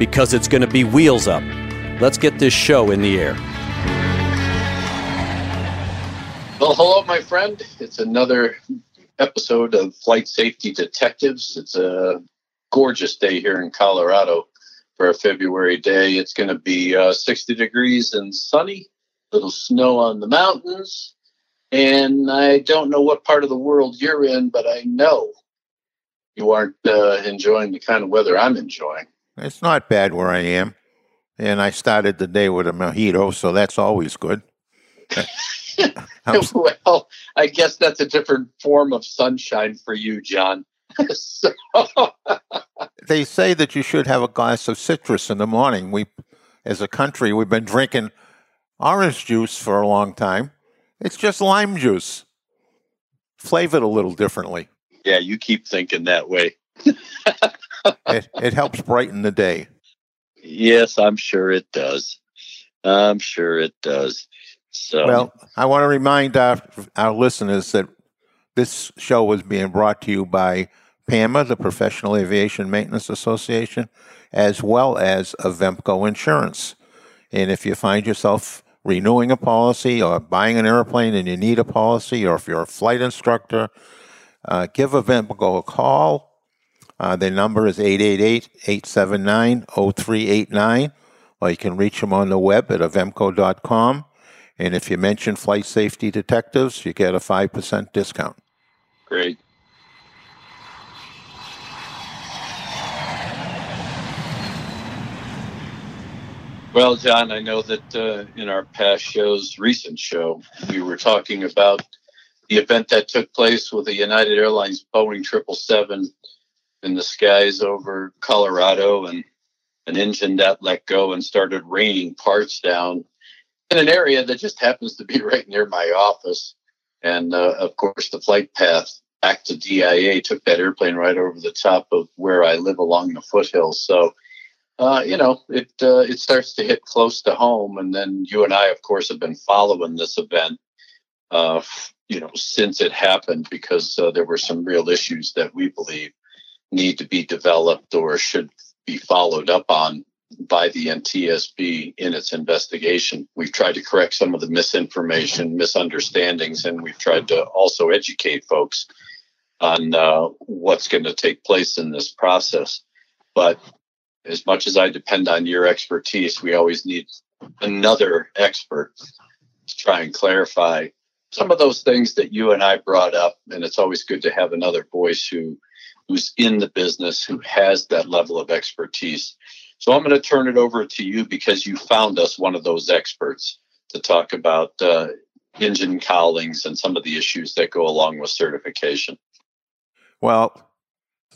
because it's going to be wheels up. Let's get this show in the air. Well, hello, my friend. It's another episode of Flight Safety Detectives. It's a gorgeous day here in Colorado for a February day. It's going to be uh, 60 degrees and sunny, little snow on the mountains. And I don't know what part of the world you're in, but I know you aren't uh, enjoying the kind of weather I'm enjoying. It's not bad where I am. And I started the day with a mojito, so that's always good. well, I guess that's a different form of sunshine for you, John. so, they say that you should have a glass of citrus in the morning. We, as a country, we've been drinking orange juice for a long time. It's just lime juice, flavored a little differently. Yeah, you keep thinking that way. It, it helps brighten the day. Yes, I'm sure it does. I'm sure it does. So, well, I want to remind our, our listeners that this show is being brought to you by PAMA, the Professional Aviation Maintenance Association, as well as Avemco Insurance. And if you find yourself renewing a policy or buying an airplane and you need a policy, or if you're a flight instructor, uh, give Avemco a call. Uh, their number is 888 879 0389, or you can reach them on the web at avemco.com. And if you mention Flight Safety Detectives, you get a 5% discount. Great. Well, John, I know that uh, in our past shows, recent show, we were talking about the event that took place with the United Airlines Boeing 777 in the skies over Colorado and an engine that let go and started raining parts down in an area that just happens to be right near my office. And uh, of course, the flight path back to DIA took that airplane right over the top of where I live along the foothills. So uh, you know, it uh, it starts to hit close to home, and then you and I, of course, have been following this event, uh, you know, since it happened because uh, there were some real issues that we believe need to be developed or should be followed up on by the NTSB in its investigation. We've tried to correct some of the misinformation, misunderstandings, and we've tried to also educate folks on uh, what's going to take place in this process. But as much as I depend on your expertise, we always need another expert to try and clarify some of those things that you and I brought up. And it's always good to have another voice who who's in the business, who has that level of expertise. So I'm going to turn it over to you because you found us one of those experts to talk about uh, engine cowlings and some of the issues that go along with certification. Well,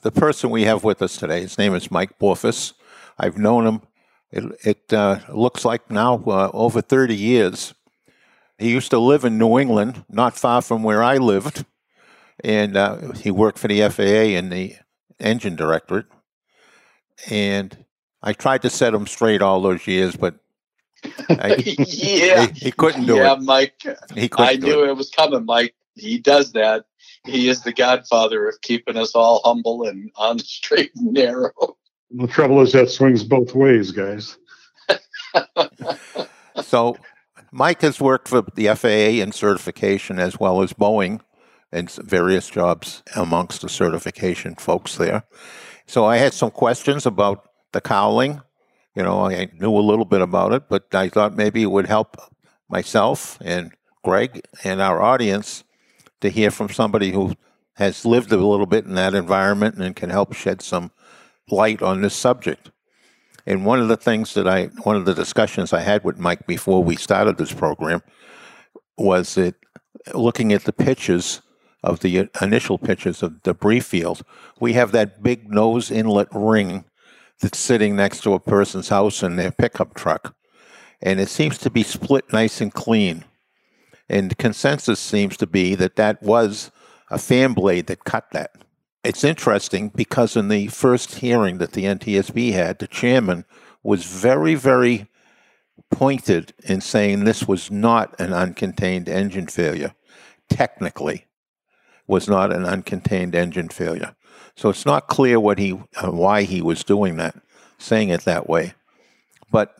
the person we have with us today, his name is Mike Borfus. I've known him, it, it uh, looks like now uh, over 30 years. He used to live in New England, not far from where I lived, and uh, he worked for the FAA in the engine directorate. And I tried to set him straight all those years, but I, yeah, he, he, couldn't do yeah, it. Yeah, Mike. He I knew it. it was coming, Mike. He does that he is the godfather of keeping us all humble and on the straight and narrow. The trouble is that swings both ways, guys. so, Mike has worked for the FAA in certification as well as Boeing and various jobs amongst the certification folks there. So, I had some questions about the cowling You know, I knew a little bit about it, but I thought maybe it would help myself and Greg and our audience to hear from somebody who has lived a little bit in that environment and can help shed some light on this subject. And one of the things that I, one of the discussions I had with Mike before we started this program was that looking at the pitches of the initial pitches of debris field, we have that big nose inlet ring that's sitting next to a person's house in their pickup truck. And it seems to be split nice and clean. And the consensus seems to be that that was a fan blade that cut that. It's interesting because in the first hearing that the NTSB had, the chairman was very, very pointed in saying this was not an uncontained engine failure. Technically, was not an uncontained engine failure. So it's not clear what he, uh, why he was doing that, saying it that way. But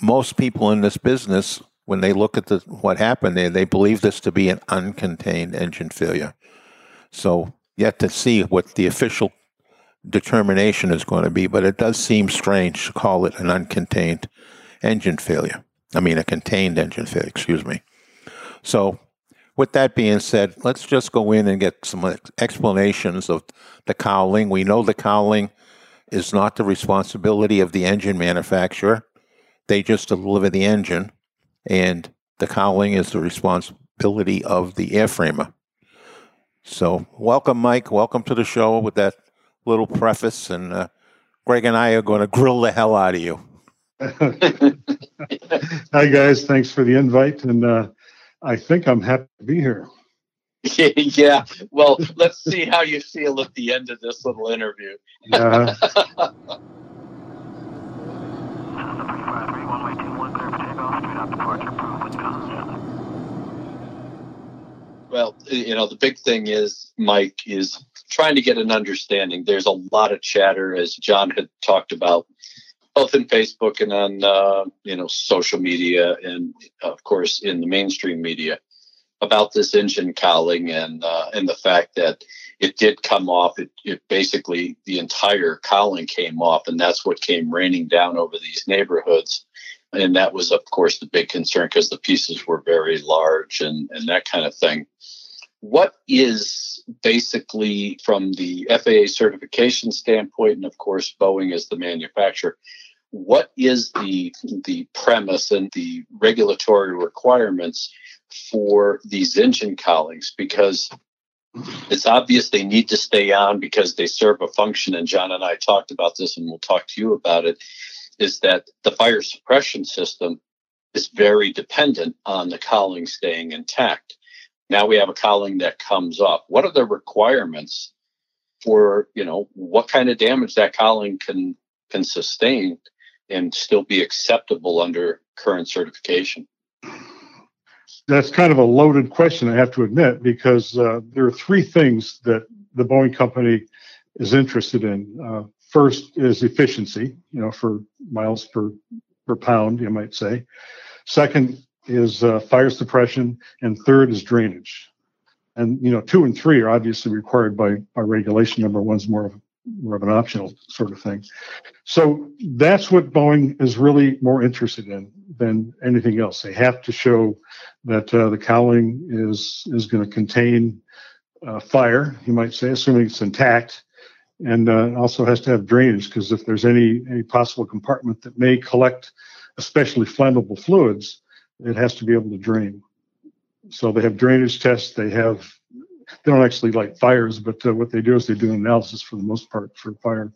most people in this business, when they look at the, what happened there, they believe this to be an uncontained engine failure. So yet to see what the official determination is going to be, but it does seem strange to call it an uncontained engine failure. I mean, a contained engine failure, excuse me. So, with that being said, let's just go in and get some explanations of the cowling. We know the cowling is not the responsibility of the engine manufacturer, they just deliver the engine, and the cowling is the responsibility of the airframer. So, welcome, Mike. Welcome to the show with that little preface. And uh, Greg and I are going to grill the hell out of you. Hi, guys. Thanks for the invite. And uh, I think I'm happy to be here. yeah. Well, let's see how you feel at the end of this little interview. Yeah. Well, you know, the big thing is, Mike, is trying to get an understanding. There's a lot of chatter, as John had talked about, both in Facebook and on, uh, you know, social media and, of course, in the mainstream media about this engine cowling and uh, and the fact that it did come off. It, it basically the entire cowling came off, and that's what came raining down over these neighborhoods and that was of course the big concern because the pieces were very large and and that kind of thing what is basically from the FAA certification standpoint and of course Boeing is the manufacturer what is the the premise and the regulatory requirements for these engine cowlings because it's obvious they need to stay on because they serve a function and John and I talked about this and we'll talk to you about it is that the fire suppression system is very dependent on the cowling staying intact. Now we have a cowling that comes up. What are the requirements for, you know, what kind of damage that cowling can can sustain and still be acceptable under current certification? That's kind of a loaded question, I have to admit, because uh, there are three things that the Boeing company is interested in. Uh, First is efficiency, you know, for miles per per pound, you might say. Second is uh, fire suppression, and third is drainage. And you know, two and three are obviously required by by regulation. Number one's more of more of an optional sort of thing. So that's what Boeing is really more interested in than anything else. They have to show that uh, the cowling is is going to contain uh, fire, you might say, assuming it's intact, and uh, also has to have drainage because if there's any any possible compartment that may collect especially flammable fluids it has to be able to drain so they have drainage tests they have they don't actually light fires but uh, what they do is they do an analysis for the most part for fire.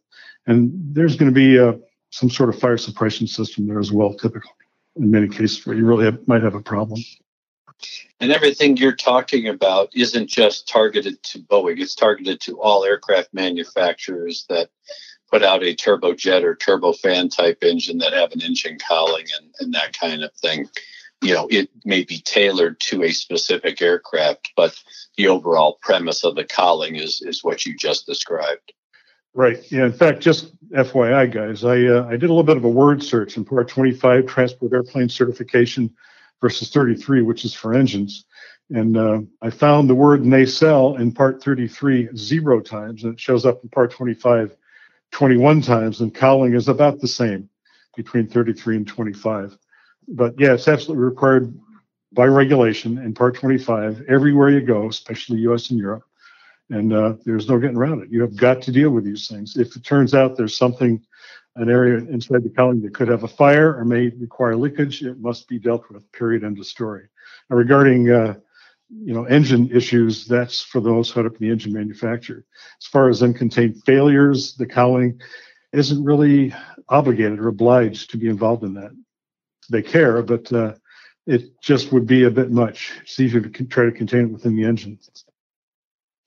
And there's going to be uh, some sort of fire suppression system there as well typically in many cases where you really have, might have a problem. And everything you're talking about isn't just targeted to Boeing, it's targeted to all aircraft manufacturers that put out a turbojet or turbofan type engine that have an engine cowling and, and that kind of thing. You know, it may be tailored to a specific aircraft, but the overall premise of the cowling is is what you just described. Right. Yeah. In fact, just FYI, guys, I uh, I did a little bit of a word search in Part 25 Transport Airplane Certification versus 33, which is for engines. And uh, I found the word nacelle in part 33 zero times, and it shows up in part 25 21 times, and cowling is about the same. between 33 and 25. But yeah, it's absolutely required by regulation in Part 25 everywhere you go, especially U.S. and Europe. And uh, there's no getting around it. You have got to deal with these things. If it turns out there's something, an area inside the cowling that could have a fire or may require leakage, it must be dealt with. Period. End of story. Now, regarding uh, you know engine issues, that's for those set up in the engine manufacturer. As far as uncontained failures, the cowling isn't really obligated or obliged to be involved in that. They care, but uh, it just would be a bit much. It's easier to try to contain it within the engine.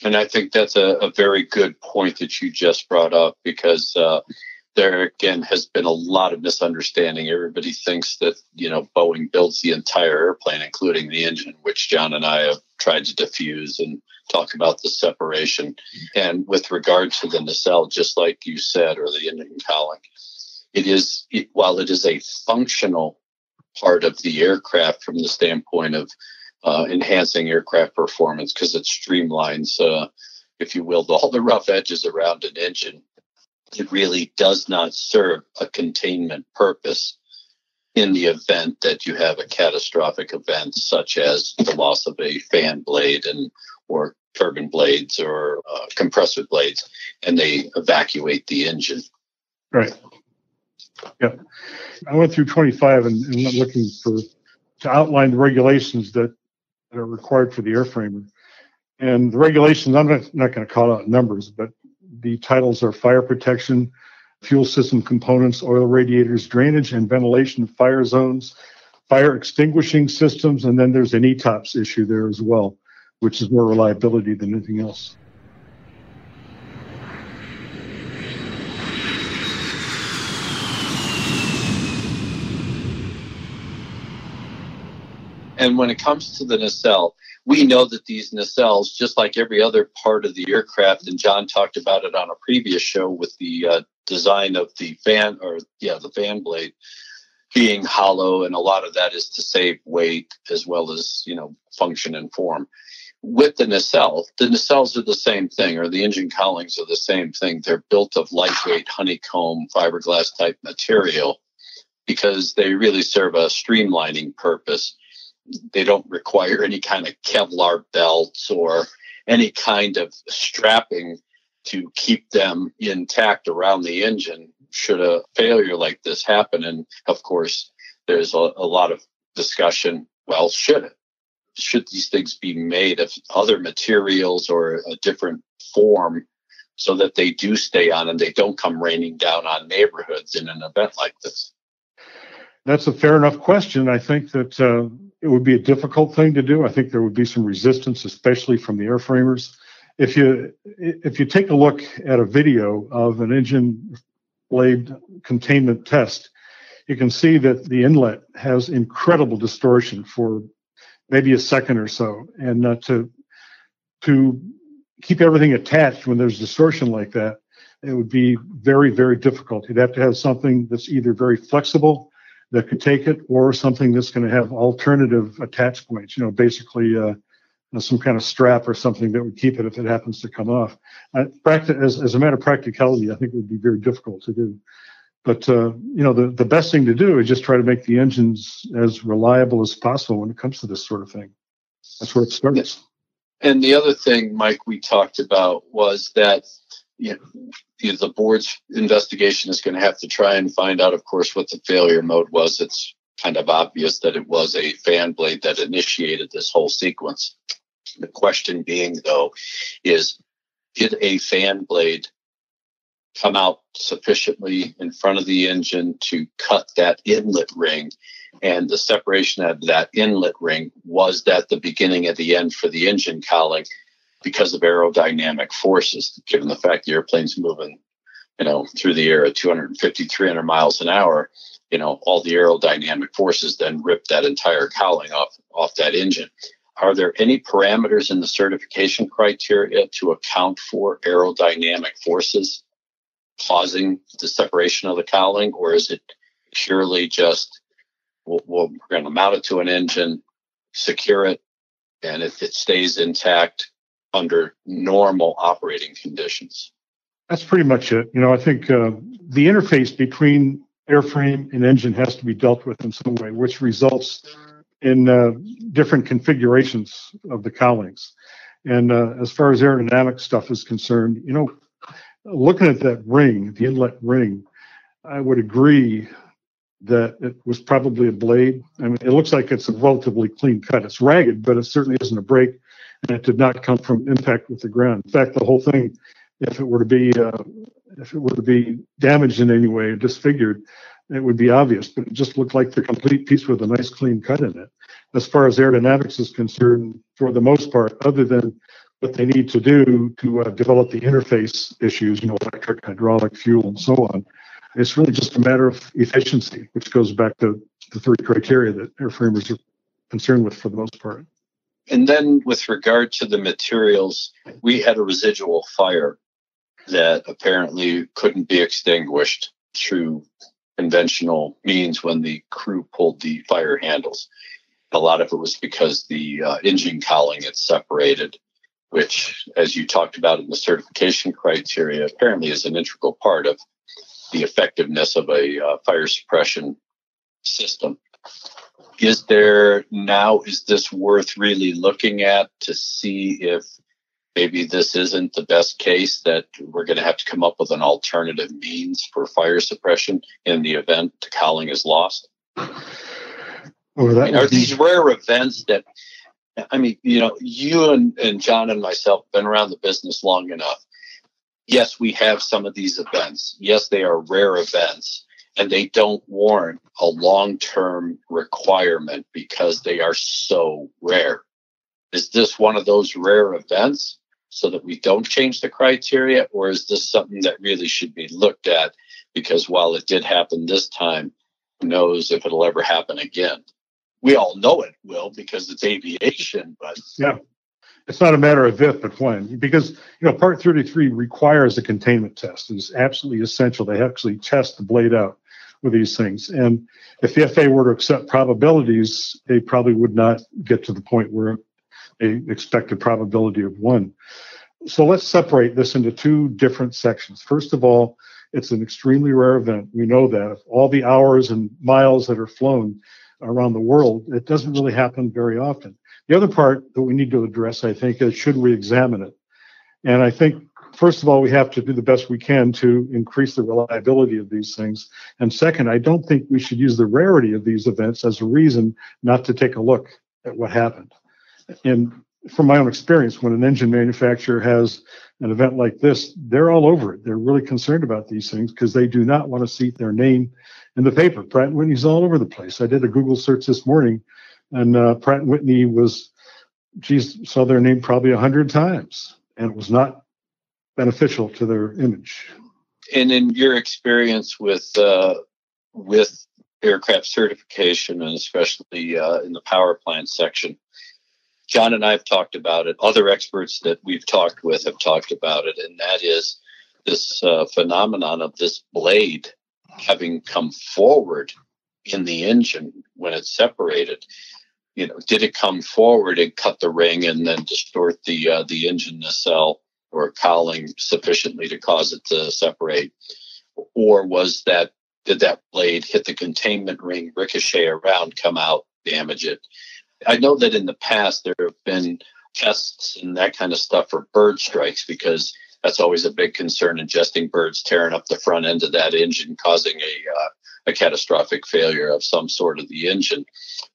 And I think that's a, a very good point that you just brought up because uh, there again has been a lot of misunderstanding. Everybody thinks that you know Boeing builds the entire airplane, including the engine, which John and I have tried to diffuse and talk about the separation. And with regard to the nacelle, just like you said, or the engine cowling, it is it, while it is a functional part of the aircraft from the standpoint of uh, enhancing aircraft performance because it streamlines, uh, if you will, the, all the rough edges around an engine. It really does not serve a containment purpose in the event that you have a catastrophic event such as the loss of a fan blade and or turbine blades or uh, compressor blades and they evacuate the engine right yeah i went through 25 and, and looking for to outline the regulations that that are required for the airframer. And the regulations, I'm not, not going to call out numbers, but the titles are fire protection, fuel system components, oil radiators, drainage and ventilation fire zones, fire extinguishing systems, and then there's an ETOPS issue there as well, which is more reliability than anything else. And when it comes to the nacelle, we know that these nacelles, just like every other part of the aircraft, and John talked about it on a previous show with the uh, design of the fan or yeah, the fan blade being hollow, and a lot of that is to save weight as well as you know function and form. With the nacelle, the nacelles are the same thing, or the engine cowlings are the same thing. They're built of lightweight honeycomb fiberglass type material because they really serve a streamlining purpose they don't require any kind of Kevlar belts or any kind of strapping to keep them intact around the engine should a failure like this happen. And of course, there's a, a lot of discussion. Well, should it? Should these things be made of other materials or a different form so that they do stay on and they don't come raining down on neighborhoods in an event like this? That's a fair enough question. I think that uh, it would be a difficult thing to do. I think there would be some resistance, especially from the airframers. If you if you take a look at a video of an engine blade containment test, you can see that the inlet has incredible distortion for maybe a second or so, and uh, to to keep everything attached when there's distortion like that, it would be very very difficult. You'd have to have something that's either very flexible that could take it, or something that's going to have alternative attach points. You know, basically uh, some kind of strap or something that would keep it if it happens to come off. Uh, as, as a matter of practicality, I think it would be very difficult to do. But uh, you know, the, the best thing to do is just try to make the engines as reliable as possible when it comes to this sort of thing. That's where it starts. And the other thing, Mike, we talked about was that you know, the board's investigation is going to have to try and find out, of course, what the failure mode was. It's kind of obvious that it was a fan blade that initiated this whole sequence. The question being, though, is did a fan blade come out sufficiently in front of the engine to cut that inlet ring? And the separation of that inlet ring was that the beginning of the end for the engine cowling? Because of aerodynamic forces, given the fact the airplane's moving, you know, through the air at 250, 300 miles an hour, you know, all the aerodynamic forces then rip that entire cowling off, off that engine. Are there any parameters in the certification criteria to account for aerodynamic forces causing the separation of the cowling, or is it purely just we we are going to mount it to an engine, secure it, and if it stays intact, under normal operating conditions. That's pretty much it. You know, I think uh, the interface between airframe and engine has to be dealt with in some way, which results in uh, different configurations of the cowlings. And uh, as far as aerodynamic stuff is concerned, you know, looking at that ring, the inlet ring, I would agree that it was probably a blade. I mean, it looks like it's a relatively clean cut. It's ragged, but it certainly isn't a break, and it did not come from impact with the ground. In fact, the whole thing, if it were to be uh, if it were to be damaged in any way, disfigured, it would be obvious. But it just looked like the complete piece with a nice clean cut in it. As far as aerodynamics is concerned, for the most part, other than what they need to do to uh, develop the interface issues, you know, electric, hydraulic, fuel, and so on, it's really just a matter of efficiency, which goes back to the three criteria that airframers are concerned with for the most part. And then with regard to the materials, we had a residual fire that apparently couldn't be extinguished through conventional means when the crew pulled the fire handles. A lot of it was because the uh, engine cowling had separated, which, as you talked about in the certification criteria, apparently is an integral part of the effectiveness of a uh, fire suppression system. Is there now, is this worth really looking at to see if maybe this isn't the best case that we're going to have to come up with an alternative means for fire suppression in the event the cowling is lost? I mean, are be- these rare events that I mean, you know, you and, and John and myself have been around the business long enough. Yes, we have some of these events. Yes, they are rare events and they don't warrant a long term requirement because they are so rare. Is this one of those rare events so that we don't change the criteria, or is this something that really should be looked at? Because while it did happen this time, who knows if it'll ever happen again? We all know it will because it's aviation, but yeah, it's not a matter of if, but when, because, you know, part thirty-three requires a containment test. It's absolutely essential. They actually test the blade out with these things. And if the FAA were to accept probabilities, they probably would not get to the point where they expect a probability of one. So let's separate this into two different sections. First of all, it's an extremely rare event. We know that. All the hours and miles that are flown around the world, it doesn't really happen very often. The other part that we need to address, I think, is should we examine it? And I think, first of all, we have to do the best we can to increase the reliability of these things. And second, I don't think we should use the rarity of these events as a reason not to take a look at what happened. And from my own experience, when an engine manufacturer has an event like this, they're all over it. They're really concerned about these things because they do not want to see their name in the paper. Pratt and Whitney's all over the place. I did a Google search this morning, and uh, Pratt and Whitney was, geez, saw their name probably a hundred times, and it was not beneficial to their image. and in your experience with uh, with aircraft certification and especially uh, in the power plant section, John and I have talked about it. Other experts that we've talked with have talked about it, and that is this uh, phenomenon of this blade having come forward in the engine when it's separated. You know, did it come forward and cut the ring and then distort the uh, the engine nacelle or cowling sufficiently to cause it to separate, or was that did that blade hit the containment ring, ricochet around, come out, damage it? I know that in the past there have been tests and that kind of stuff for bird strikes because that's always a big concern ingesting birds tearing up the front end of that engine causing a uh, a catastrophic failure of some sort of the engine.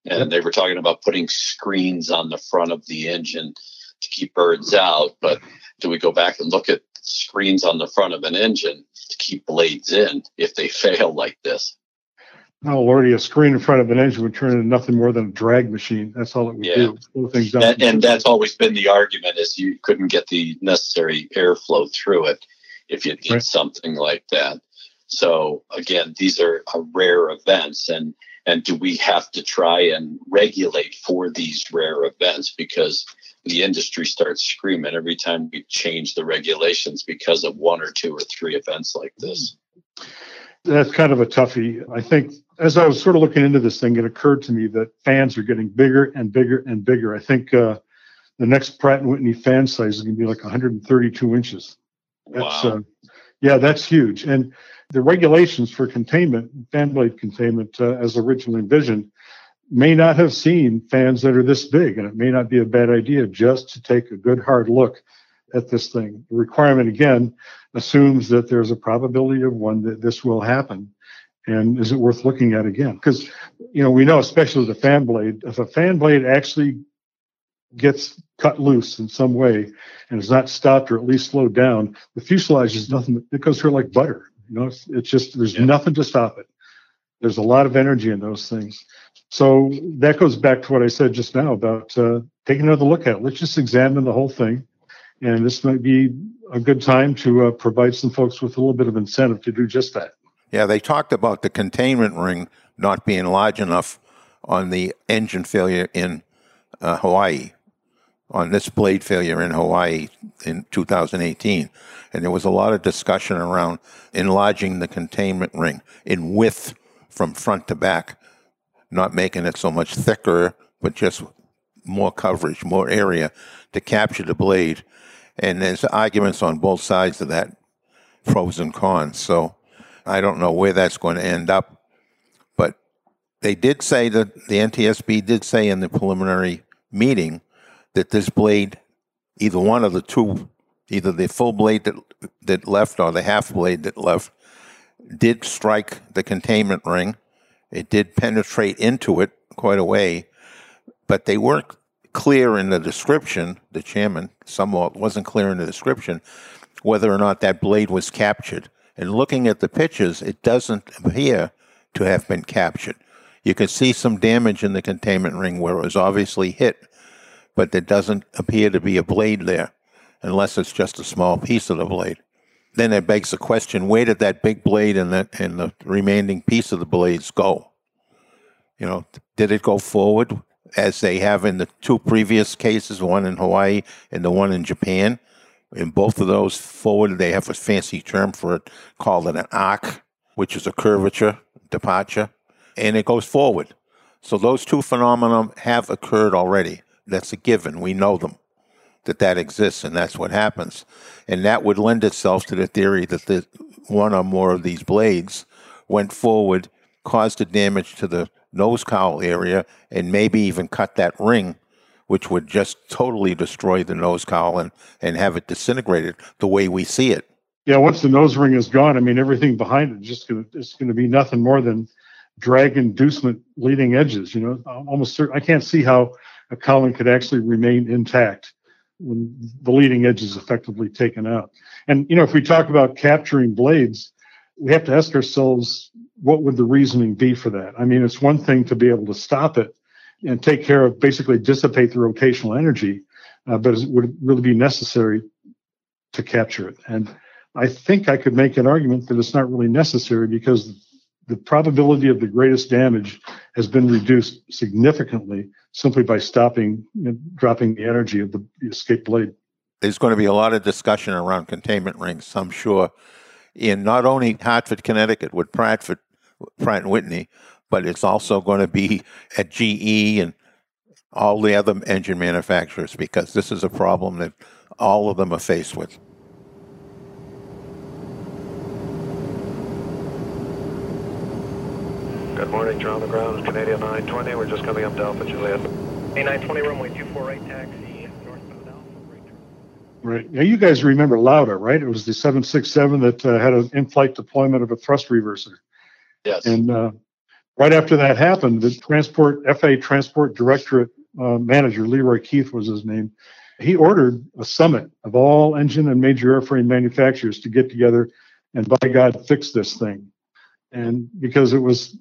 And they were talking about putting screens on the front of the engine to keep birds out but do we go back and look at screens on the front of an engine to keep blades in if they fail like this Oh, Lordy, a screen in front of an engine would turn into nothing more than a drag machine. That's all it would Yeah. do. Things down. and, and that's always been the argument is you couldn't get the necessary airflow through it if you did Right. something like that so again these are uh, rare events and and do we have to try and regulate for these rare events because the industry starts screaming every time we change the regulations because of one or two or three events like this That's kind of a toughie. I think as I was sort of looking into this thing, it occurred to me that fans are getting bigger and bigger and bigger. I think uh, the next Pratt and Whitney fan size is going to be like 132 inches. That's Wow. uh, Yeah, that's huge. And the regulations for containment, fan blade containment, uh, as originally envisioned, may not have seen fans that are this big, and it may not be a bad idea just to take a good hard look at this thing. The requirement again assumes that there's a probability of one that this will happen. And is it worth looking at again? Because you know we know, especially the fan blade, if a fan blade actually gets cut loose in some way and is not stopped or at least slowed down, the fuselage is nothing. It goes through like butter. You know, it's, it's just there's yeah. nothing to stop it. There's a lot of energy in those things. So that goes back to what I said just now about uh, taking another look at it. Let's just examine the whole thing. And this might be a good time to uh, provide some folks with a little bit of incentive to do just that. Yeah, they talked about the containment ring not being large enough on the engine failure in uh, Hawaii, on this blade failure in Hawaii in 2018. And there was a lot of discussion around enlarging the containment ring in width from front to back, not making it so much thicker, but just more coverage, more area to capture the blade. And there's arguments on both sides of that, pros and cons. So I don't know where that's going to end up. But they did say that the NTSB did say in the preliminary meeting that this blade, either one of the two, either the full blade that, that left or the half blade that left, did strike the containment ring. It did penetrate into it quite a way, but they weren't clear in the description. The chairman somewhat wasn't clear in the description whether or not that blade was captured. And looking at the pictures, it doesn't appear to have been captured. You can see some damage in the containment ring where it was obviously hit, but there doesn't appear to be a blade there, unless it's just a small piece of the blade. Then it begs the question: Where did that big blade and the and the remaining piece of the blades go? You know, did it go forward as they have in the two previous cases, one in Hawaii and the one in Japan? In both of those forward, they have a fancy term for it called an arc, which is a curvature departure, and it goes forward. So those two phenomena have occurred already. That's a given. We know them, that that exists, and that's what happens. And that would lend itself to the theory that the one or more of these blades went forward, caused the damage to the nose cowl area, and maybe even cut that ring which would just totally destroy the nose cowl and, and have it disintegrated the way we see it. Yeah, once the nose ring is gone, I mean everything behind it is just gonna it's gonna be nothing more than drag inducement leading edges. You know, almost certain, I can't see how a column could actually remain intact when the leading edge is effectively taken out. And you know, if we talk about capturing blades, we have to ask ourselves what would the reasoning be for that? I mean, it's one thing to be able to stop it, and take care of basically dissipate the rotational energy, uh, but it would really be necessary to capture it. And I think I could make an argument that it's not really necessary because the probability of the greatest damage has been reduced significantly simply by stopping, you know, dropping the energy of the escape blade. There's going to be a lot of discussion around containment rings, I'm sure, in not only Hartford, Connecticut with Pratt, Pratt and Whitney, but it's also going to be at GE and all the other engine manufacturers because this is a problem that all of them are faced with. Good morning, John. The ground is Canadian 920. We're just coming up to Alpha Juliet. A920, runway 248, taxi northbound Alpha. Right. Now, you guys remember Lauda, right? It was the 767 that uh, had an in flight deployment of a thrust reverser. Yes. And uh, right after that happened, the transport FAA Transport Directorate uh, manager Leroy Keith was his name. He ordered a summit of all engine and major airframe manufacturers to get together and by God fix this thing. And because it was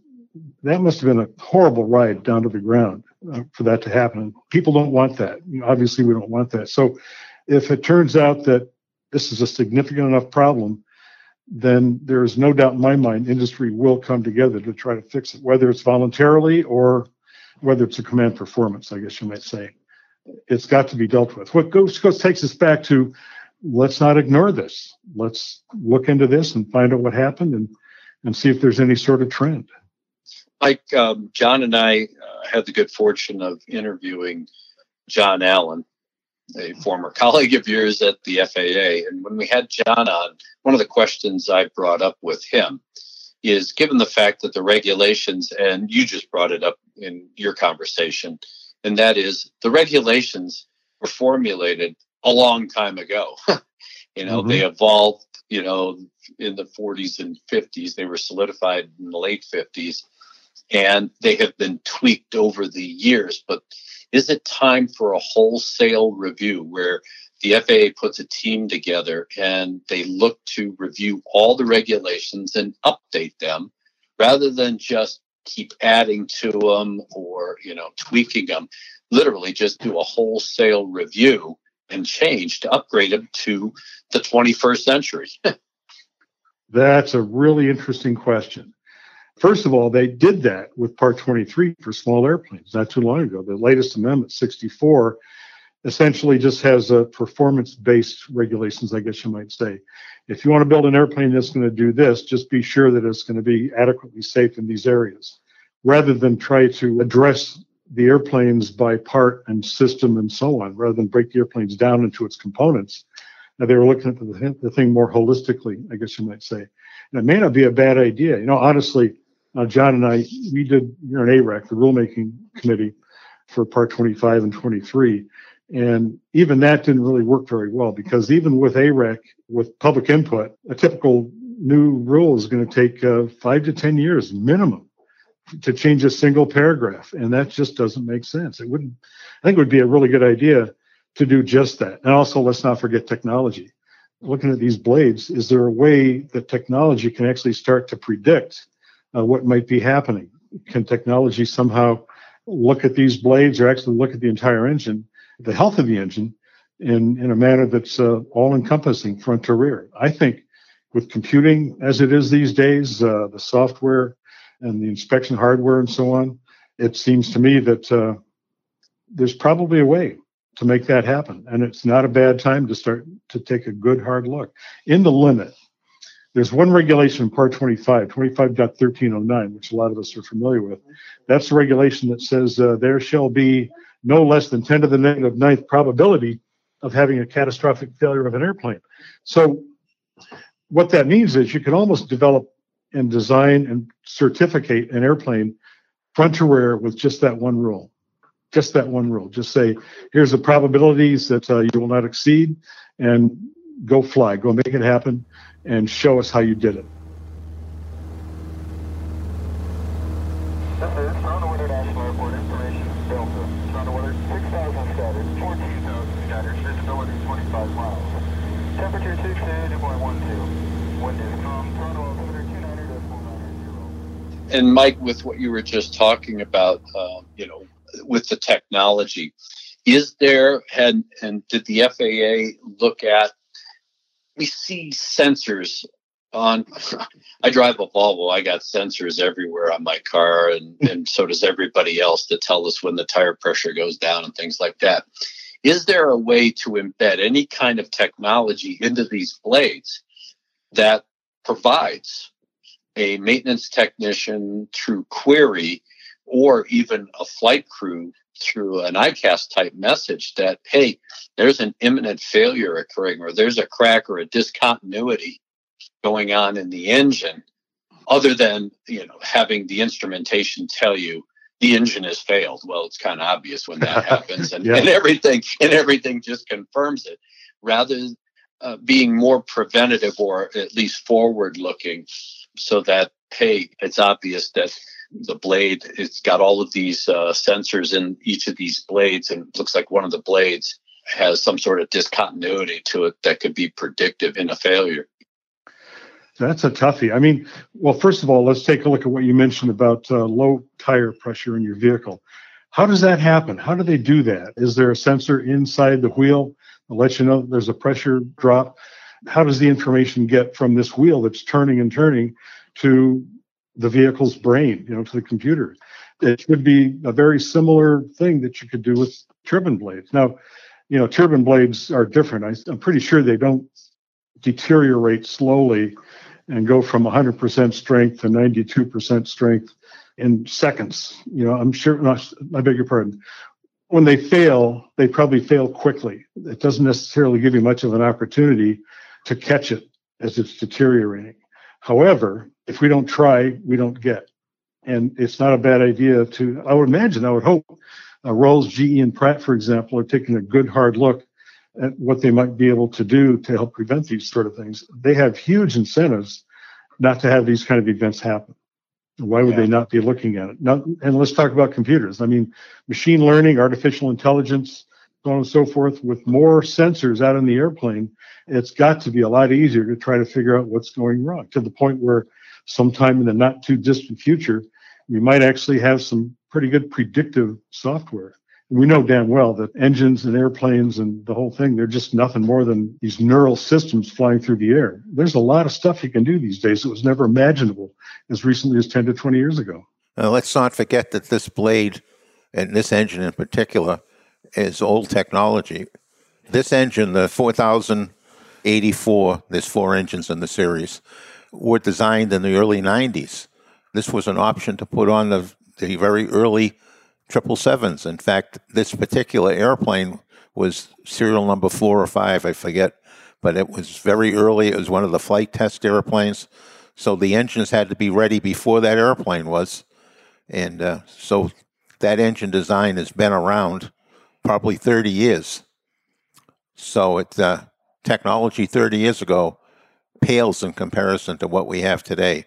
that must have been a horrible ride down to the ground uh, for that to happen. People don't want that. Obviously, we don't want that. So, if it turns out that this is a significant enough problem, then there is no doubt in my mind industry will come together to try to fix it, whether it's voluntarily or whether it's a command performance, I guess you might say. It's got to be dealt with. What goes, goes takes us back to let's not ignore this. Let's look into this and find out what happened and, and see if there's any sort of trend. Like um, John and I uh, had the good fortune of interviewing John Allen a former colleague of yours at the FAA. And when we had John on, one of the questions I brought up with him is given the fact that the regulations, and you just brought it up in your conversation, and that is the regulations were formulated a long time ago. you know, mm-hmm. they evolved, you know, in the 40s and 50s. They were solidified in the late 50s, and they have been tweaked over the years. But is it time for a wholesale review where the FAA puts a team together and they look to review all the regulations and update them rather than just keep adding to them or you know tweaking them literally just do a wholesale review and change to upgrade them to the 21st century that's a really interesting question first of all they did that with part 23 for small airplanes not too long ago the latest amendment 64 essentially just has a performance based regulations, I guess you might say. If you want to build an airplane that's going to do this, just be sure that it's going to be adequately safe in these areas rather than try to address the airplanes by part and system and so on, rather than break the airplanes down into its components. Now, they were looking at the, the thing more holistically, I guess you might say. And it may not be a bad idea. You know, honestly, uh, John and I, we did, you're an ARAC, the rulemaking committee for part 25 and 23. And even that didn't really work very well because even with ARAC, with public input, a typical new rule is going to take uh, five to 10 years minimum to change a single paragraph. And that just doesn't make sense. It wouldn't, I think it would be a really good idea to do just that. And also, let's not forget technology. Looking at these blades, is there a way that technology can actually start to predict uh, what might be happening? Can technology somehow look at these blades or actually look at the entire engine the health of the engine in, in a manner that's uh, all encompassing front to rear. I think with computing as it is these days, uh, the software and the inspection hardware and so on, it seems to me that uh, there's probably a way to make that happen. And it's not a bad time to start to take a good hard look. In the limit, there's one regulation Part 25, 25.1309, which a lot of us are familiar with. That's the regulation that says uh, there shall be no less than 10 to the negative ninth probability of having a catastrophic failure of an airplane. So, what that means is you can almost develop and design and certificate an airplane front to rear with just that one rule. Just that one rule. Just say, here's the probabilities that uh, you will not exceed, and go fly, go make it happen, and show us how you did it. and Mike, with what you were just talking about, um, you know, with the technology, is there and and did the FAA look at? We see sensors on. I drive a Volvo. I got sensors everywhere on my car, and hmm. and so does everybody else to tell us when the tire pressure goes down and things like that. Is there a way to embed any kind of technology into these blades that provides a maintenance technician through query or even a flight crew through an EICAS type message that, hey, there's an imminent failure occurring or there's a crack or a discontinuity going on in the engine, other than you know having the instrumentation tell you the engine has failed. Well, it's kind of obvious when that happens, and, yeah. and everything and everything just confirms it. Rather uh, being more preventative or at least forward looking so that hey it's obvious that the blade it's got all of these uh, sensors in each of these blades and looks like one of the blades has some sort of discontinuity to it that could be predictive in a failure that's a toughie. I mean, well, first of all, let's take a look at what you mentioned about uh, low tire pressure in your vehicle. How does that happen? How do they do that? Is there a sensor inside the wheel that lets you know there's a pressure drop? how does the information get from this wheel that's turning and turning to the vehicle's brain, you know, to the computer? It should be a very similar thing that you could do with turbine blades. Now, you know, turbine blades are different. I, I'm pretty sure they don't deteriorate slowly and go from 100% strength to 92% strength in seconds. You know, I'm sure, I beg your pardon, when they fail, they probably fail quickly. It doesn't necessarily give you much of an opportunity to catch it as it's deteriorating. However, if we don't try, we don't get. And it's not a bad idea to, I would imagine, I would hope uh, Rolls, GE, and Pratt, for example, are taking a good hard look at what they might be able to do to help prevent these sort of things. They have huge incentives not to have these kind of events happen. Why would Yeah. they not be looking at it? Not, and let's talk about computers. I mean, machine learning, artificial intelligence, so on and so forth, with more sensors out in the airplane, it's got to be a lot easier to try to figure out what's going wrong to the point where sometime in the not too distant future, we might actually have some pretty good predictive software. We know damn well that engines and airplanes and the whole thing, they're just nothing more than these neural systems flying through the air. There's a lot of stuff you can do these days that was never imaginable as recently as 10 to 20 years ago. Now, let's not forget that this blade and this engine in particular is old technology. This engine, the 4084, there's four engines in the series, were designed in the early 90s. This was an option to put on the, the very early 777s. In fact, this particular airplane was serial number four or five, I forget, but it was very early. It was one of the flight test airplanes. So the engines had to be ready before that airplane was. And uh, so that engine design has been around probably 30 years. So it's uh, technology 30 years ago pales in comparison to what we have today.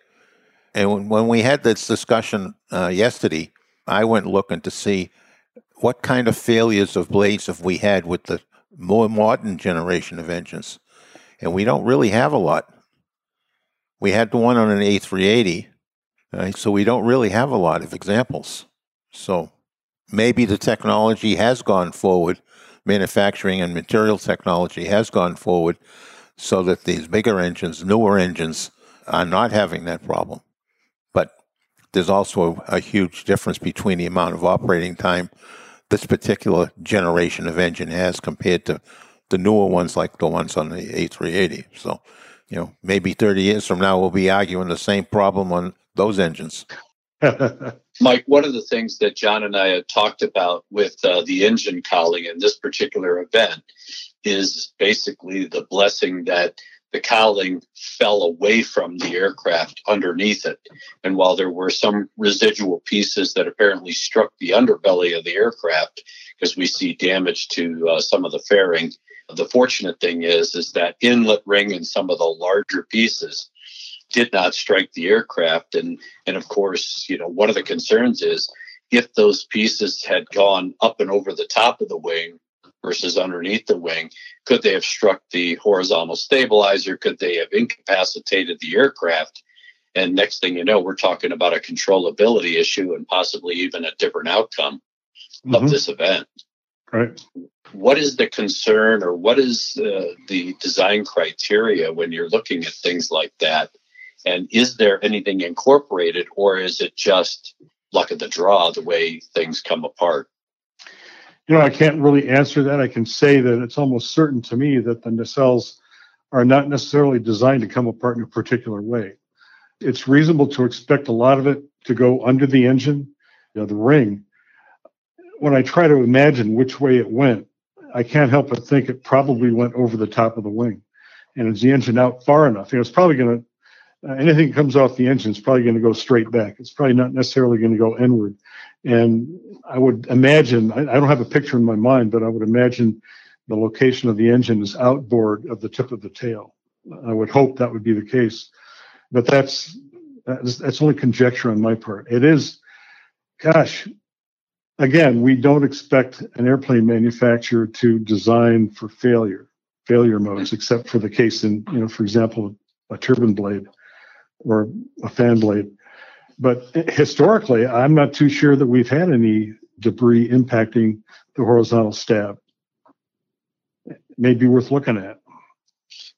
And when, we had this discussion uh, yesterday, I went looking to see what kind of failures of blades have we had with the more modern generation of engines. And we don't really have a lot. We had the one on an A380, right? so we don't really have a lot of examples. So maybe the technology has gone forward, manufacturing and material technology has gone forward so that these bigger engines, newer engines, are not having that problem. But there's also a, a huge difference between the amount of operating time this particular generation of engine has compared to the newer ones like the ones on the A380. So, you know, maybe 30 years from now, we'll be arguing the same problem on those engines. Mike, one of the things that John and I had talked about with uh, the engine cowling in this particular event is basically the blessing that the cowling fell away from the aircraft underneath it. And while there were some residual pieces that apparently struck the underbelly of the aircraft, because we see damage to uh, some of the fairing, the fortunate thing is is that inlet ring and some of the larger pieces did not strike the aircraft. And and of course, you know, one of the concerns is if those pieces had gone up and over the top of the wing versus underneath the wing, could they have struck the horizontal stabilizer? Could they have incapacitated the aircraft? And next thing you know, we're talking about a controllability issue and possibly even a different outcome of Mhm. this event. Right. What is the concern or what is uh, the design criteria when you're looking at things like that? And is there anything incorporated or is it just luck of the draw the way things come apart? You know, I can't really answer that. I can say that it's almost certain to me that the nacelles are not necessarily designed to come apart in a particular way. It's reasonable to expect a lot of it to go under the engine, you know, the ring. When I try to imagine which way it went, I can't help but think it probably went over the top of the wing. And is the engine out far enough? You know, it's probably going to, uh, anything that comes off the engine is probably going to go straight back. It's probably not necessarily going to go inward. And I would imagine, I, I don't have a picture in my mind, but I would imagine the location of the engine is outboard of the tip of the tail. I would hope that would be the case, but that's that's, that's only conjecture on my part. It is, gosh, again, we don't expect an airplane manufacturer to design for failure, failure modes, except for the case in, you know, for example, a turbine blade or a fan blade. But historically, I'm not too sure that we've had any debris impacting the horizontal stab. It may be worth looking at.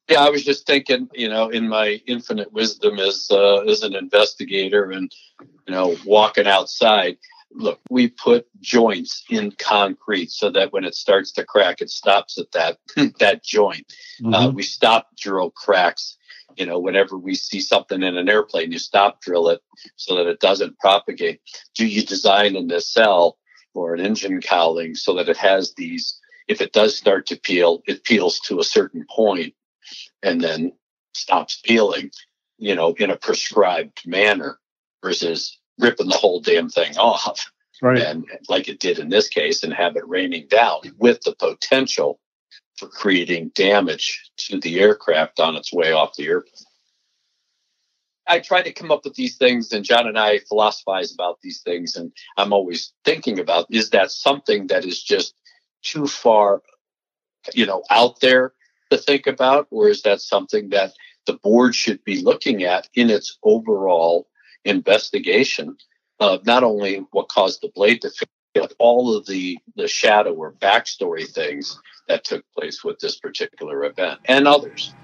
Yeah, I was just thinking, you know, in my infinite wisdom as uh, as an investigator and you know walking outside. Look, we put joints in concrete so that when it starts to crack, it stops at that that joint. Uh, we stop drill cracks. You know, whenever we see something in an airplane, you stop drill it so that it doesn't propagate. Do you design in a nacelle or an engine cowling so that it has these if it does start to peel it peels to a certain point and then stops peeling you know in a prescribed manner versus ripping the whole damn thing off Right. and like it did in this case and have it raining down with the potential for creating damage to the aircraft on its way off the airplane. I try to come up with these things, and John and I philosophize about these things, and I'm always thinking about is that something that is just too far, you know, out there to think about, or is that something that the board should be looking at in its overall investigation of not only what caused the blade to fail, but all of the the shadow or backstory things that took place with this particular event and others.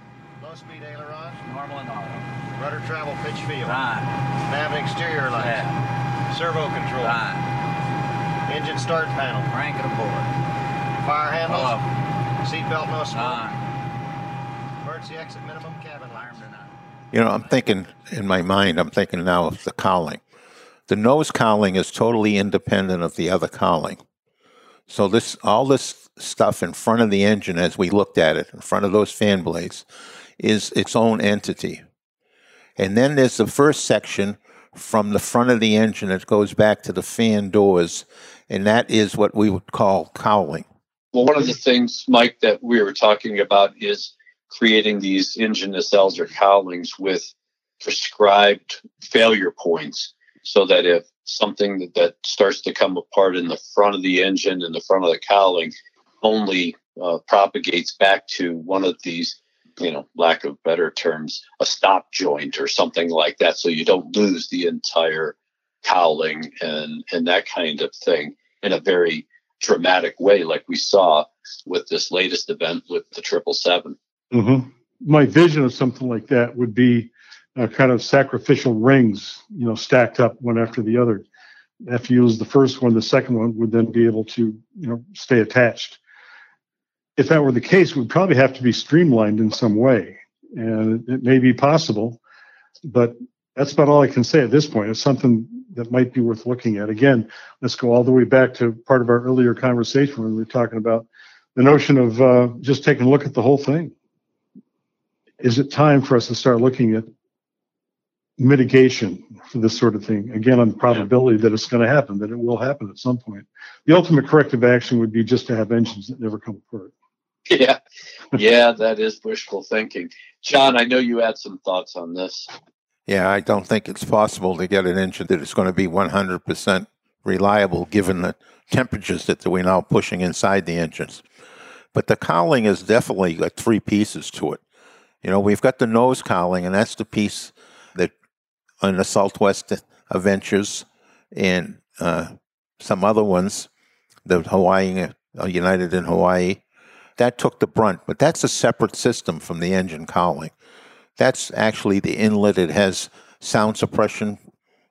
Low speed ailerons, Normal and auto. rudder travel pitch field, Fine. nav exterior lights, Yeah. servo control, Fine. engine start panel, Crank it aboard. fire handles, Hello. seatbelt no smoke, Fine. emergency exit minimum cabin lights. Armed or not. You know, I'm thinking in my mind, I'm thinking now of the cowling. The nose cowling is totally independent of the other cowling. So this all this stuff in front of the engine as we looked at it, in front of those fan blades, is its own entity. And then there's the first section from the front of the engine that goes back to the fan doors, and that is what we would call cowling. Well, one of the things, Mike, that we were talking about is creating these engine nacelles or cowlings with prescribed failure points so that if something that, starts to come apart in the front of the engine and the front of the cowling only uh, propagates back to one of these, you know, lack of better terms, a stop joint or something like that, so you don't lose the entire cowling and and that kind of thing in a very dramatic way, like we saw with this latest event with the triple seven. hmm My vision of something like that would be uh, kind of sacrificial rings, you know, stacked up one after the other. After you use the first one, the second one would then be able to, you know, stay attached. If that were the case, would probably have to be streamlined in some way, and it may be possible, but that's about all I can say at this point. It's something that might be worth looking at. Again, let's go all the way back to part of our earlier conversation when we were talking about the notion of uh, just taking a look at the whole thing is it time for us to start looking at mitigation for this sort of thing? Again, on the probability that it's going to happen, that it will happen at some point. The ultimate corrective action would be just to have engines that never come apart. Yeah, yeah, that is wishful thinking. John, I know you had some thoughts on this. Yeah, I don't think it's possible to get an engine that is going to be 100% reliable given the temperatures that we're now pushing inside the engines. But the cowling is definitely got three pieces to it. You know, we've got the nose cowling, and that's the piece that on the Southwest Adventures and uh, some other ones, the Hawaii, uh, United in Hawaii, that took the brunt. But that's a separate system from the engine cowling. That's actually the inlet. It has sound suppression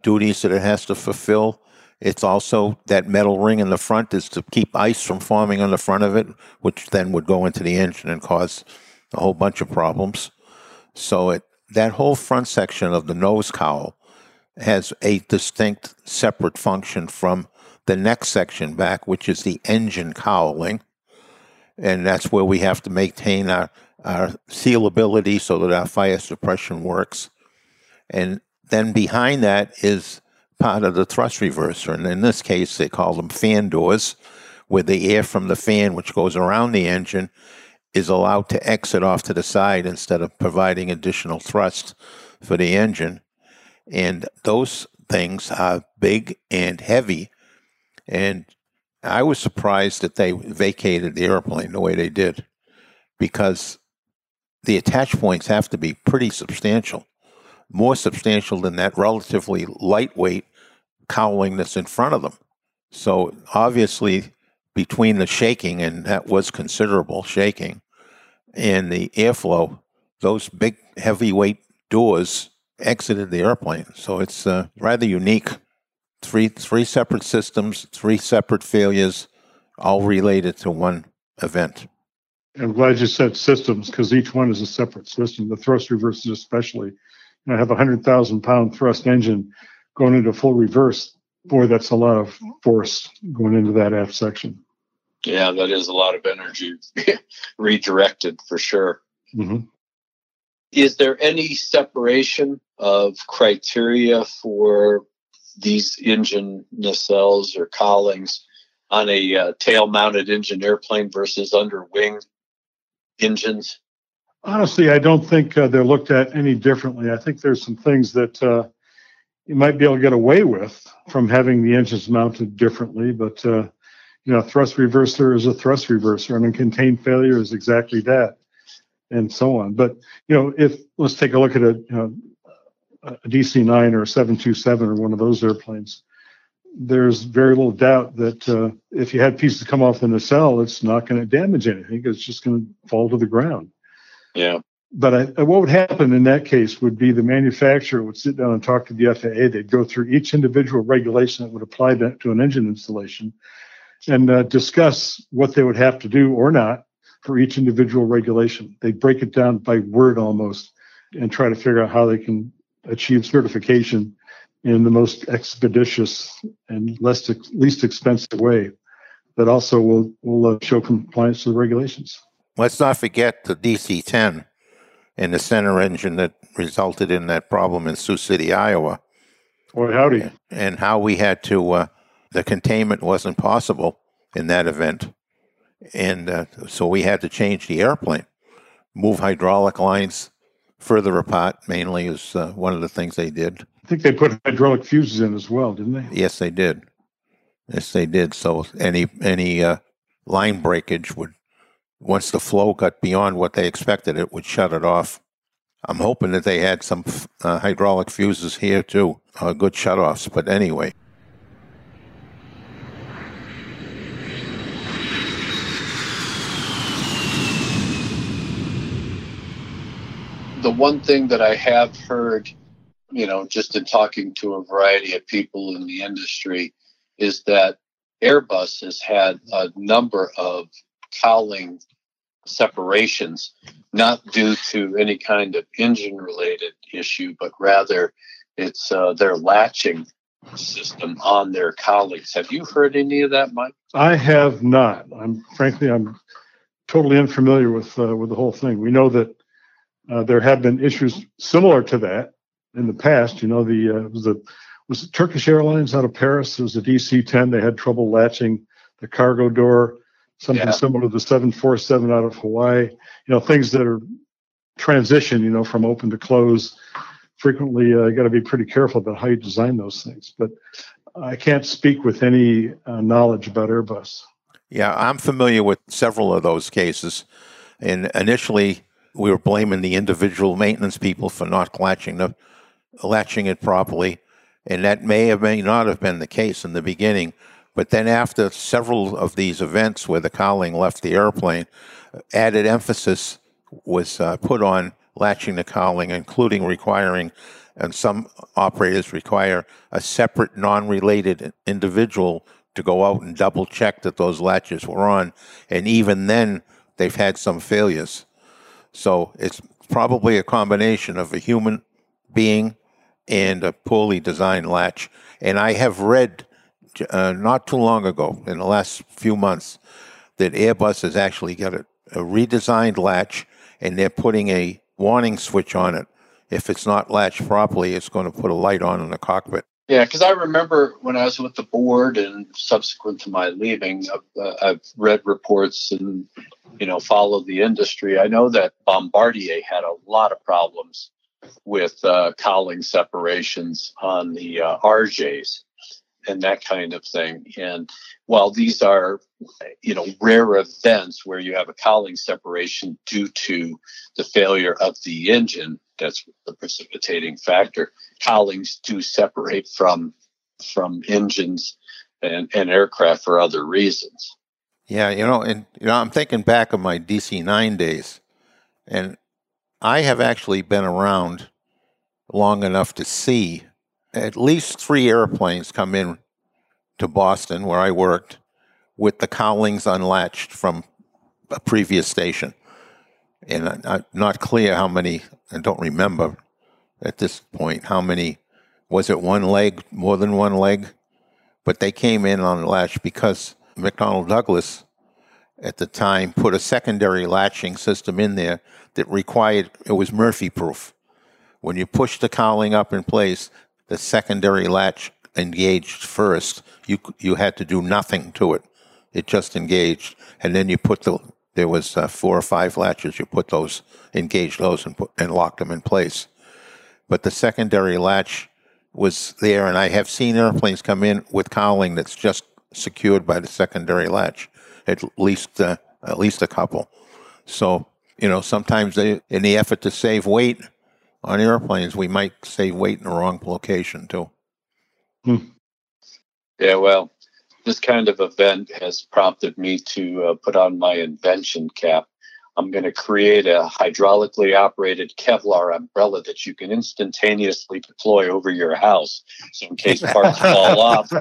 duties that it has to fulfill. It's also that metal ring in the front is to keep ice from forming on the front of it, which then would go into the engine and cause a whole bunch of problems. So it that whole front section of the nose cowl has a distinct separate function from the next section back, which is the engine cowling. And that's where we have to maintain our, our sealability so that our fire suppression works. And then behind that is part of the thrust reverser. And in this case, they call them fan doors, where the air from the fan, which goes around the engine, is allowed to exit off to the side instead of providing additional thrust for the engine. And those things are big and heavy. And I was surprised that they vacated the airplane the way they did because the attach points have to be pretty substantial, more substantial than that relatively lightweight cowling that's in front of them. So obviously, between the shaking, and that was considerable shaking, and the airflow, those big heavyweight doors exited the airplane. So it's uh, rather unique. Three three separate systems, three separate failures, all related to one event. I'm glad you said systems because each one is a separate system. The thrust reversers, especially, you know, have a hundred thousand pound thrust engine going into full reverse. boy, that's a lot of force going into that aft section. Yeah, that is a lot of energy redirected for sure. hmm Is there any separation of criteria for these engine nacelles or cowlings on a uh, tail mounted engine airplane versus under wing engines? Honestly, I don't think uh, they're looked at any differently. I think there's some things that uh, you might be able to get away with from having the engines mounted differently, but uh, you know, thrust reverser is a thrust reverser, and a contained failure is exactly that, and so on. But you know, if let's take a look at a, you know, a DC-9 or a 727 or one of those airplanes, there's very little doubt that uh, if you had pieces come off in the nacelle, it's not going to damage anything. It's just going to fall to the ground. Yeah. But I, what would happen in that case would be the manufacturer would sit down and talk to the FAA. They'd go through each individual regulation that would apply to, to an engine installation and uh, discuss what they would have to do or not for each individual regulation. They'd break it down by word almost and try to figure out how they can achieve certification in the most expeditious and less least expensive way that also will will uh, show compliance to the regulations. Let's not forget the DC 10 and the center engine that resulted in that problem in Sioux City, Iowa, Boy, howdy. and how we had to, uh, the containment wasn't possible in that event. And uh, so we had to change the airplane, move hydraulic lines further apart, mainly, is uh, one of the things they did. I think they put hydraulic fuses in as well, didn't they? Yes, they did. Yes, they did. So any any uh, line breakage would, once the flow got beyond what they expected, it would shut it off. I'm hoping that they had some uh, hydraulic fuses here too, uh, good shutoffs. But anyway, The one thing that I have heard, you know, just in talking to a variety of people in the industry, is that Airbus has had a number of cowling separations, not due to any kind of engine related issue, but rather it's uh, their latching system on their cowlings. Have you heard any of that, Mike? I have not. I'm frankly, I'm totally unfamiliar with uh, with the whole thing. We know that uh, there have been issues similar to that in the past. You know, the uh, was the was it Turkish Airlines out of Paris. It was a DC-10. They had trouble latching the cargo door. Something Yeah. similar to the 747 out of Hawaii. You know, things that are transition. You know, from open to close. Frequently, uh, you got to be pretty careful about how you design those things. But I can't speak with any uh, knowledge about Airbus. yeah, I'm familiar with several of those cases. And initially, we were blaming the individual maintenance people for not latching the latching it properly, and that may have may not have been the case in the beginning. But then, after several of these events where the cowling left the airplane, added emphasis was uh, put on latching the cowling, including requiring, and some operators require a separate, non-related individual to go out and double check that those latches were on, and even then, they've had some failures. So it's probably a combination of a human being and a poorly designed latch. And I have read uh, not too long ago, in the last few months, that Airbus has actually got a, a redesigned latch and they're putting a warning switch on it. If it's not latched properly, it's going to put a light on in the cockpit. Yeah, because I remember when I was with the board and subsequent to my leaving, I've, uh, I've read reports and you know followed the industry. I know that Bombardier had a lot of problems with uh, cowling separations on the uh, RJs and that kind of thing. And while these are you know rare events where you have a cowling separation due to the failure of the engine, that's the precipitating factor cowlings do separate from from engines and, and aircraft for other reasons. Yeah, you know, and you know, I'm thinking back of my DC nine days, and I have actually been around long enough to see at least three airplanes come in to Boston where I worked with the cowlings unlatched from a previous station, and I'm not clear how many. I don't remember at this point how many. Was it one leg? More than one leg? but they came in on latch because McDonnell Douglas at the time put a secondary latching system in there that required it was Murphy proof. When you push the cowling up in place, the secondary latch engaged first. You you had to do nothing to it; it just engaged, and then you put the there was uh, four or five latches. You put those engaged those and put and locked them in place. But the secondary latch was there, and I have seen airplanes come in with cowling that's just secured by the secondary latch at least uh, at least a couple. So you know, sometimes they, in the effort to save weight on airplanes, we might save weight in the wrong location too. Yeah, well, this kind of event has prompted me to uh, put on my invention cap. I'm going to create a hydraulically operated Kevlar umbrella that you can instantaneously deploy over your house. So, in case parts fall off,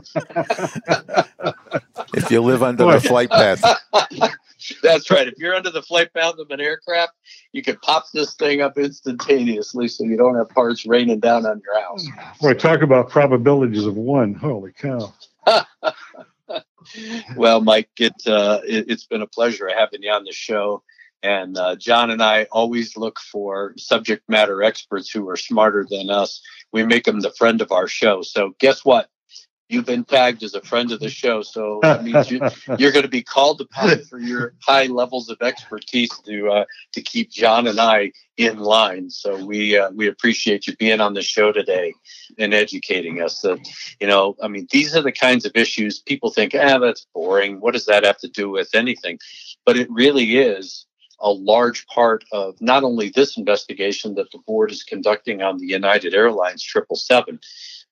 If you live under the flight path, That's right. If you're under the flight path of an aircraft, you can pop this thing up instantaneously so you don't have parts raining down on your house. Boy, talk about probabilities of one. Holy cow. well, Mike, it, uh, it, has been a pleasure having you on the show. And uh, John and I always look for subject matter experts who are smarter than us. We make them the friend of our show. So, guess what? You've been tagged as a friend of the show. So, that means you, you're going to be called upon for your high levels of expertise to uh, to keep John and I in line. So, we uh, we appreciate you being on the show today and educating us. That you know, I mean, these are the kinds of issues people think, ah, that's boring. What does that have to do with anything? But it really is a large part of not only this investigation that the board is conducting on the United Airlines 777,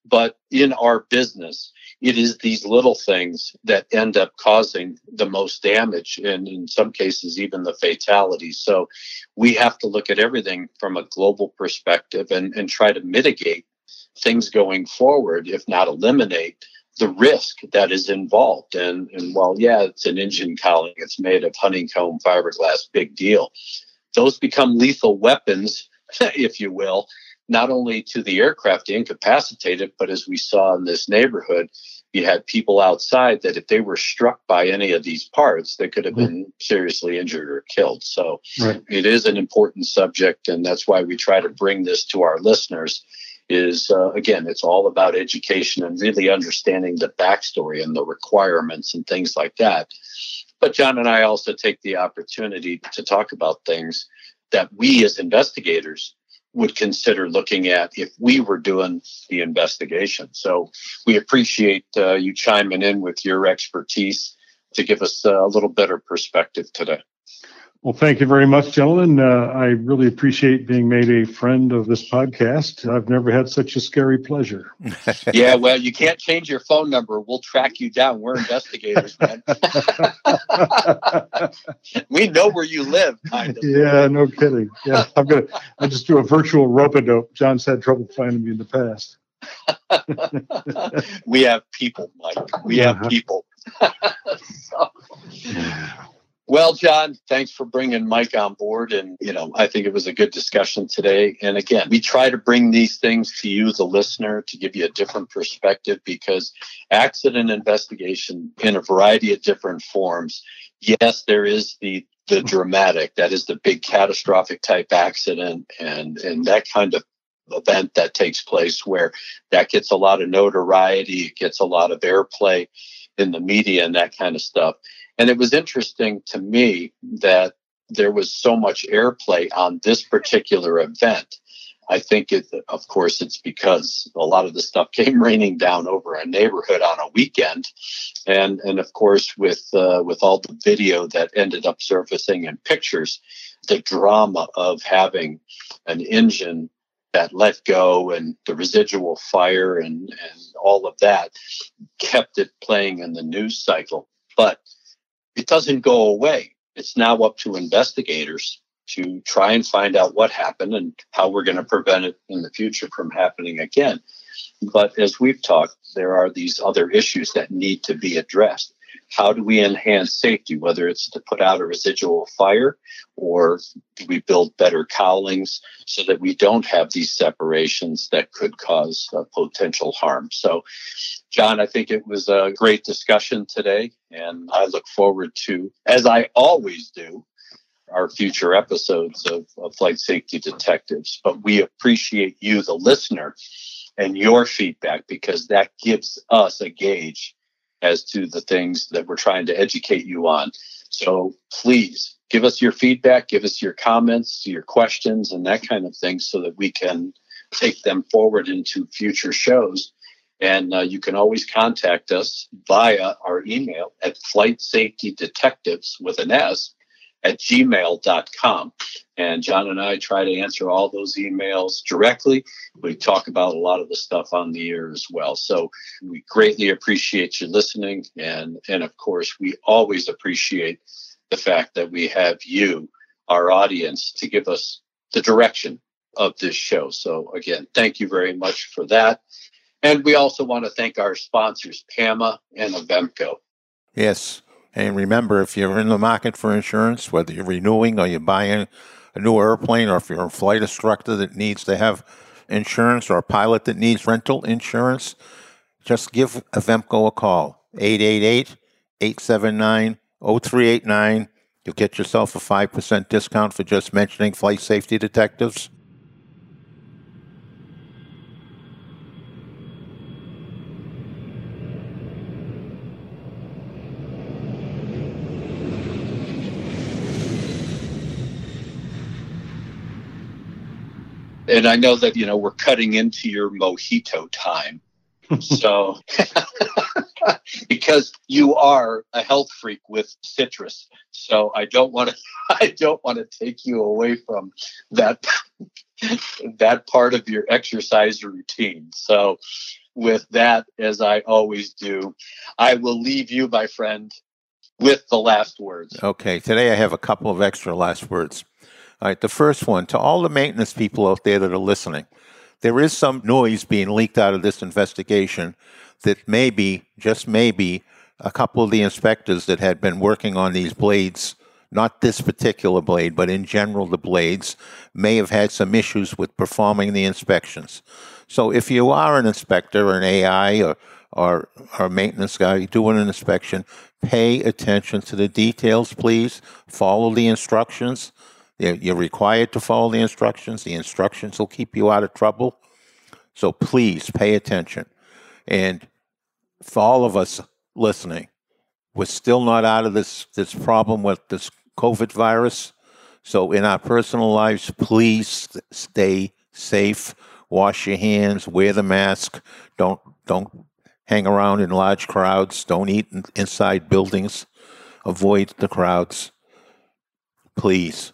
but in our business, it is these little things that end up causing the most damage and in some cases even the fatality. So we have to look at everything from a global perspective and, and try to mitigate things going forward, if not eliminate the risk that is involved. And, and while, yeah, it's an engine cowling, it's made of honeycomb fiberglass, big deal. Those become lethal weapons, if you will, not only to the aircraft to incapacitate it, but as we saw in this neighborhood, you had people outside that if they were struck by any of these parts, they could have mm-hmm. been seriously injured or killed. So Right. it is an important subject, and that's why we try to bring this to our listeners is uh, again it's all about education and really understanding the backstory and the requirements and things like that. But john and i also take the opportunity to talk about things that we as investigators would consider looking at if we were doing the investigation. So we appreciate uh, you chiming in with your expertise to give us a little better perspective today Well, thank you very much, gentlemen. Uh, I really appreciate being made a friend of this podcast. I've never had such a scary pleasure. yeah well you can't change your phone number we'll track you down we're investigators man we know where you live kind of yeah, no kidding. Yeah, I'm gonna. I just do a virtual rope a dope. John's had trouble finding me in the past. we have people, Mike. We have Uh-huh. people. So- well, John, thanks for bringing Mike on board. And, you know, I think it was a good discussion today. And again, we try to bring these things to you, the listener, to give you a different perspective because accident investigation in a variety of different forms. Yes, there is the the dramatic, that is the big catastrophic type accident and and that kind of event that takes place where that gets a lot of notoriety, it gets a lot of airplay in the media and that kind of stuff. And it was interesting to me that there was so much airplay on this particular event. I think it, of course, it's because a lot of the stuff came raining down over a neighborhood on a weekend, and and of course with uh, with all the video that ended up surfacing and pictures, the drama of having an engine that let go and the residual fire and and all of that kept it playing in the news cycle, but it doesn't go away. It's now up to investigators to try and find out what happened and how we're going to prevent it in the future from happening again. But as we've talked, there are these other issues that need to be addressed. How do we enhance safety, whether it's to put out a residual fire or do we build better cowlings so that we don't have these separations that could cause uh, potential harm. So, John, I think it was a great discussion today, and I look forward to, as I always do, our future episodes of, of Flight Safety Detectives. But we appreciate you, the listener, and your feedback because that gives us a gauge as to the things that we're trying to educate you on. So please give us your feedback, give us your comments, your questions, and that kind of thing so that we can take them forward into future shows. And uh, you can always contact us via our email at flight safety detectives with an S at gmail.com. And John and I try to answer all those emails directly. We talk about a lot of the stuff on the air as well. So we greatly appreciate you listening. And, and of course, we always appreciate the fact that we have you, our audience, to give us the direction of this show. So again, thank you very much for that. And we also want to thank our sponsors, PAMA and Avemco. Yes. And remember, if you're in the market for insurance, whether you're renewing or you're buying a new airplane, or if you're a flight instructor that needs to have insurance, or a pilot that needs rental insurance, just give Avemco a call 888 879 0389. You'll get yourself a 5% discount for just mentioning flight safety detectives. And I know that you know we're cutting into your mojito time. so because you are a health freak with citrus, so I don't want to I don't want to take you away from that that part of your exercise routine. So with that, as I always do, I will leave you, my friend, with the last words. Okay, today I have a couple of extra last words. All right, the first one to all the maintenance people out there that are listening, there is some noise being leaked out of this investigation that maybe, just maybe, a couple of the inspectors that had been working on these blades, not this particular blade, but in general the blades, may have had some issues with performing the inspections. So if you are an inspector or an AI or or, or maintenance guy doing an inspection, pay attention to the details, please. Follow the instructions. You're required to follow the instructions. The instructions will keep you out of trouble. So please pay attention. And for all of us listening, we're still not out of this, this problem with this COVID virus. So in our personal lives, please stay safe. Wash your hands. Wear the mask. Don't don't hang around in large crowds. Don't eat inside buildings. Avoid the crowds. Please.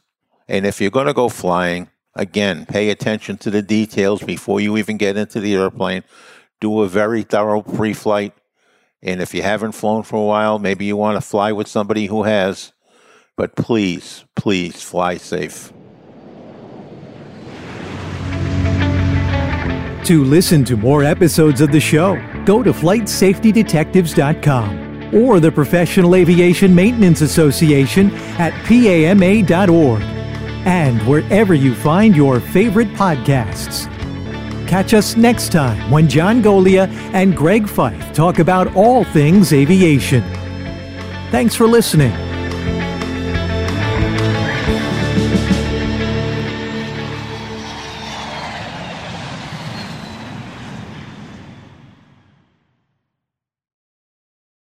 And if you're going to go flying, again, pay attention to the details before you even get into the airplane. Do a very thorough pre flight. And if you haven't flown for a while, maybe you want to fly with somebody who has. But please, please fly safe. To listen to more episodes of the show, go to flightsafetydetectives.com or the Professional Aviation Maintenance Association at PAMA.org and wherever you find your favorite podcasts. Catch us next time when John Goglia and Greg Feith talk about all things aviation. Thanks for listening.